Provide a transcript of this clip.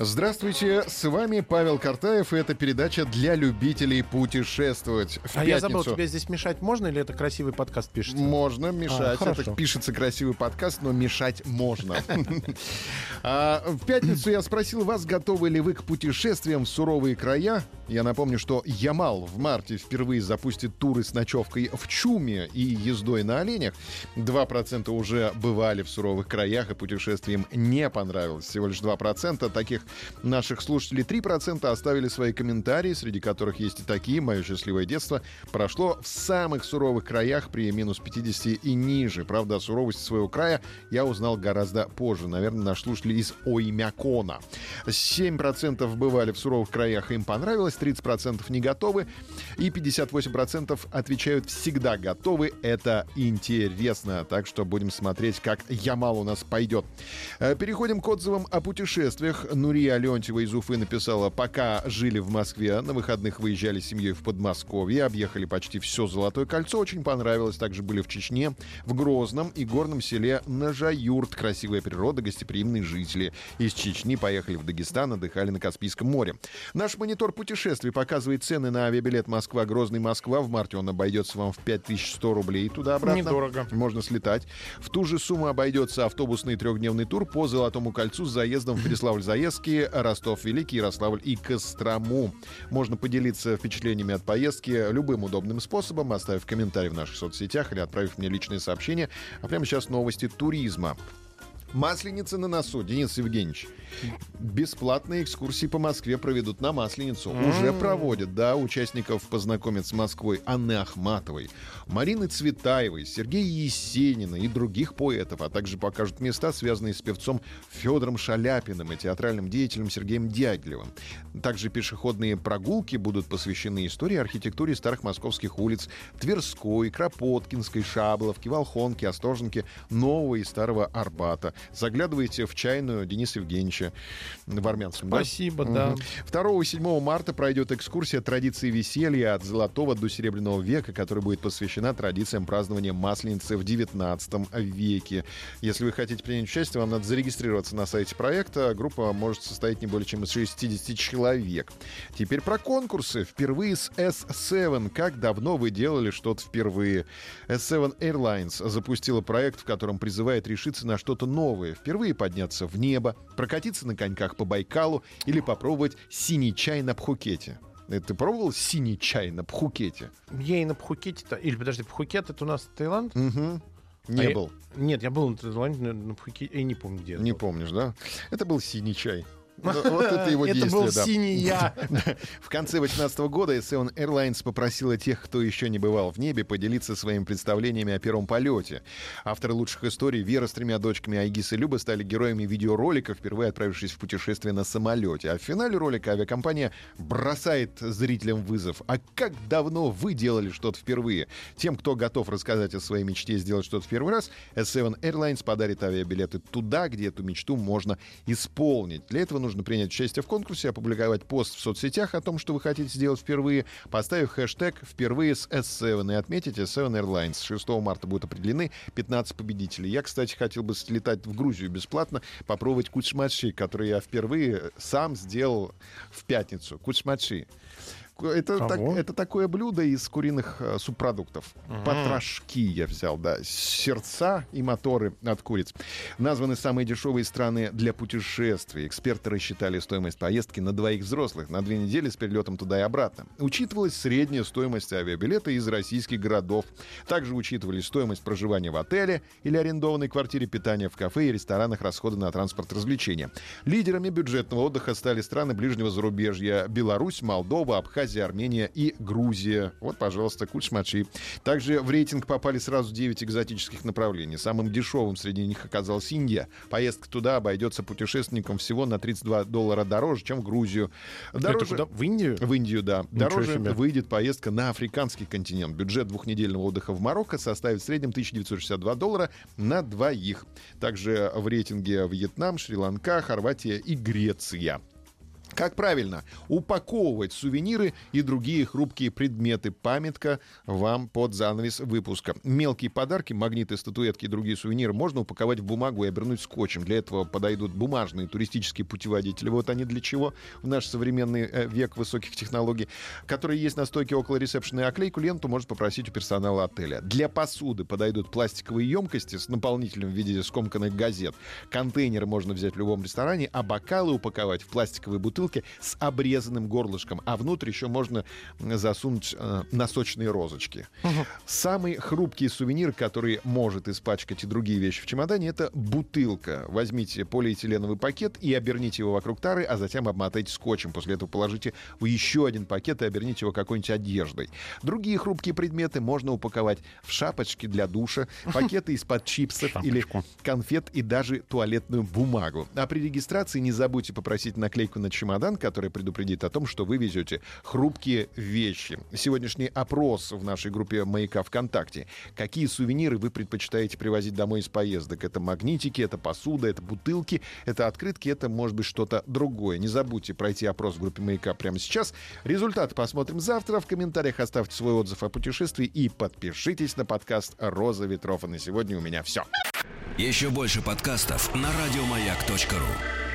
Здравствуйте, с вами Павел Картаев, и это передача для любителей путешествовать. В а я забыл, пятницу тебе здесь мешать можно или это красивый подкаст пишется? Можно мешать. А, это пишется красивый подкаст, но мешать можно. А, В пятницу я спросил вас, готовы ли вы к путешествиям в суровые края. Я напомню, что Ямал в марте впервые запустит туры с ночевкой в Чуме и ездой на оленях. 2% уже бывали в суровых краях, и путешествиям не понравилось. Всего лишь 2% таких наших слушателей. 3% оставили свои комментарии, среди которых есть и такие. Мое счастливое детство прошло в самых суровых краях при минус 50 и ниже. Правда, о суровости своего края я узнал гораздо позже. Наверное, наш слушатель из Оймякона. 7% бывали в суровых краях, им понравилось. 30% не готовы. И 58% отвечают всегда готовы. Это интересно. Так что будем смотреть, как Ямал у нас пойдет. Э, Переходим к отзывам о путешествиях. Нурия Алентьева из Уфы написала, пока жили в Москве, на выходных выезжали с семьей в Подмосковье, объехали почти все Золотое кольцо, очень понравилось. Также были в Чечне, в Грозном и горном селе Нажаюрт. Красивая природа, гостеприимные жители. Из Чечни поехали в Дагестан, отдыхали на Каспийском море. Наш монитор путешествий показывает цены на авиабилет Москва-Грозный-Москва. В марте он обойдется вам в 5100 рублей туда-обратно. Недорого. Можно слетать. В ту же сумму обойдется автобусный трехдневный тур по Золотому кольцу с заездом в Переславль-Заездский, Ростов-Великий, Ярославль и Кострому. Можно поделиться впечатлениями от поездки любым удобным способом, оставив комментарий в наших соцсетях или отправив мне личное сообщение. А прямо сейчас новости туризма. Масленица на носу, Денис Евгеньевич. Бесплатные экскурсии по Москве проведут на Масленицу. Уже проводят, да, участников познакомят с Москвой Анны Ахматовой, Марины Цветаевой, Сергея Есенина и других поэтов, а также покажут места, связанные с певцом Федором Шаляпиным и театральным деятелем Сергеем Дягилевым. Также пешеходные прогулки будут посвящены истории архитектуре старых московских улиц Тверской, Кропоткинской, Шабловки, Волхонки, Остоженки, Нового и Старого Арбата. Заглядывайте в чайную Дениса Евгеньевича в Армянском. да? Спасибо, да. 2 и 7 марта пройдет экскурсия традиции веселья от Золотого до Серебряного века, которая будет посвящена традициям празднования Масленицы в 19 веке. Если вы хотите принять участие, вам надо зарегистрироваться на сайте проекта. Группа может состоять не более чем из 60 человек. Теперь про конкурсы. Впервые с S7. Как давно вы делали что-то впервые? S7 Airlines запустила проект, в котором призывает решиться на что-то новое. Впервые подняться в небо, прокатиться на коньках по Байкалу или попробовать синий чай на Пхукете. Э, Ты пробовал синий чай на Пхукете? Я и на Пхукете... Или, подожди, Пхукет это у нас Таиланд? Угу. Не А я- был. Нет, я был на Таиланде, на- на Пхукете, я не помню, где. Не был. помнишь, да? Это был синий чай. Вот это его Это действие, был да. синий я. В конце 2018 года S7 Airlines попросила тех, кто еще не бывал в небе, поделиться своими представлениями о первом полете. Авторы лучших историй Вера с тремя дочками Айгис и Люба стали героями видеоролика, впервые отправившись в путешествие на самолете. А в финале ролика авиакомпания бросает зрителям вызов. А как давно вы делали что-то впервые? Тем, кто готов рассказать о своей мечте сделать что-то в первый раз, S7 Airlines подарит авиабилеты туда, где эту мечту можно исполнить. Для этого нужно принять участие в конкурсе, опубликовать пост в соцсетях о том, что вы хотите сделать впервые, поставив хэштег «Впервые с S7» и отметить S7 Airlines. 6 марта будут определены 15 победителей. Я, кстати, хотел бы слетать в Грузию бесплатно, попробовать кучмачи, который я впервые сам сделал в пятницу. Кучмачи. Это, так- это такое блюдо из куриных э, субпродуктов. Потрошки я взял, да. Сердца и моторы от куриц. Названы самые дешевые страны для путешествий. Эксперты рассчитали стоимость поездки на двоих взрослых на две недели с перелетом туда и обратно. Учитывалась средняя стоимость авиабилета из российских городов. Также учитывались стоимость проживания в отеле или арендованной квартире, питания в кафе и ресторанах, расходы на транспорт развлечения. Лидерами бюджетного отдыха стали страны ближнего зарубежья Беларусь, Молдова, Абхазия, Абхазия, Армения и Грузия. Вот, пожалуйста, кульшмачи. Также в рейтинг попали сразу 9 экзотических направлений. Самым дешевым среди них оказалась Индия. Поездка туда обойдется путешественникам всего на 32 доллара дороже, чем в Грузию. Дороже... Это куда? В Индию? В Индию, да. Ничего Дороже себе. выйдет поездка на африканский континент. Бюджет двухнедельного отдыха в Марокко составит в среднем 1962 доллара на двоих. Также в рейтинге Вьетнам, Шри-Ланка, Хорватия и Греция. Как правильно упаковывать сувениры и другие хрупкие предметы? Памятка вам под занавес выпуска. Мелкие подарки, магниты, статуэтки и другие сувениры можно упаковать в бумагу и обернуть скотчем. Для этого подойдут бумажные туристические путеводители. Вот они для чего в наш современный э, век высоких технологий, которые есть на стойке около ресепшена. Оклейку ленту может попросить у персонала отеля. Для посуды подойдут пластиковые емкости с наполнителем в виде скомканных газет. Контейнеры можно взять в любом ресторане, а бокалы упаковать в пластиковые бутылки с обрезанным горлышком. А внутрь еще можно засунуть э, носочные розочки. Самый хрупкий сувенир, который может испачкать и другие вещи в чемодане, это бутылка. Возьмите полиэтиленовый пакет и оберните его вокруг тары, а затем обмотайте скотчем. После этого положите в еще один пакет и оберните его какой-нибудь одеждой. Другие хрупкие предметы можно упаковать в шапочки для душа, пакеты из-под чипсов или конфет и даже туалетную бумагу. А при регистрации не забудьте попросить наклейку на чемодан, которая предупредит о том, что вы везете хрупкие вещи. Сегодняшний опрос в нашей группе «Маяка ВКонтакте». Какие сувениры вы предпочитаете привозить домой из поездок? Это магнитики, это посуда, это бутылки, это открытки, это может быть что-то другое. Не забудьте пройти опрос в группе «Маяка» прямо сейчас. Результаты посмотрим завтра. В комментариях оставьте свой отзыв о путешествии и подпишитесь на подкаст «Роза ветров». И на сегодня у меня все. Еще больше подкастов на радиомаяк.ру.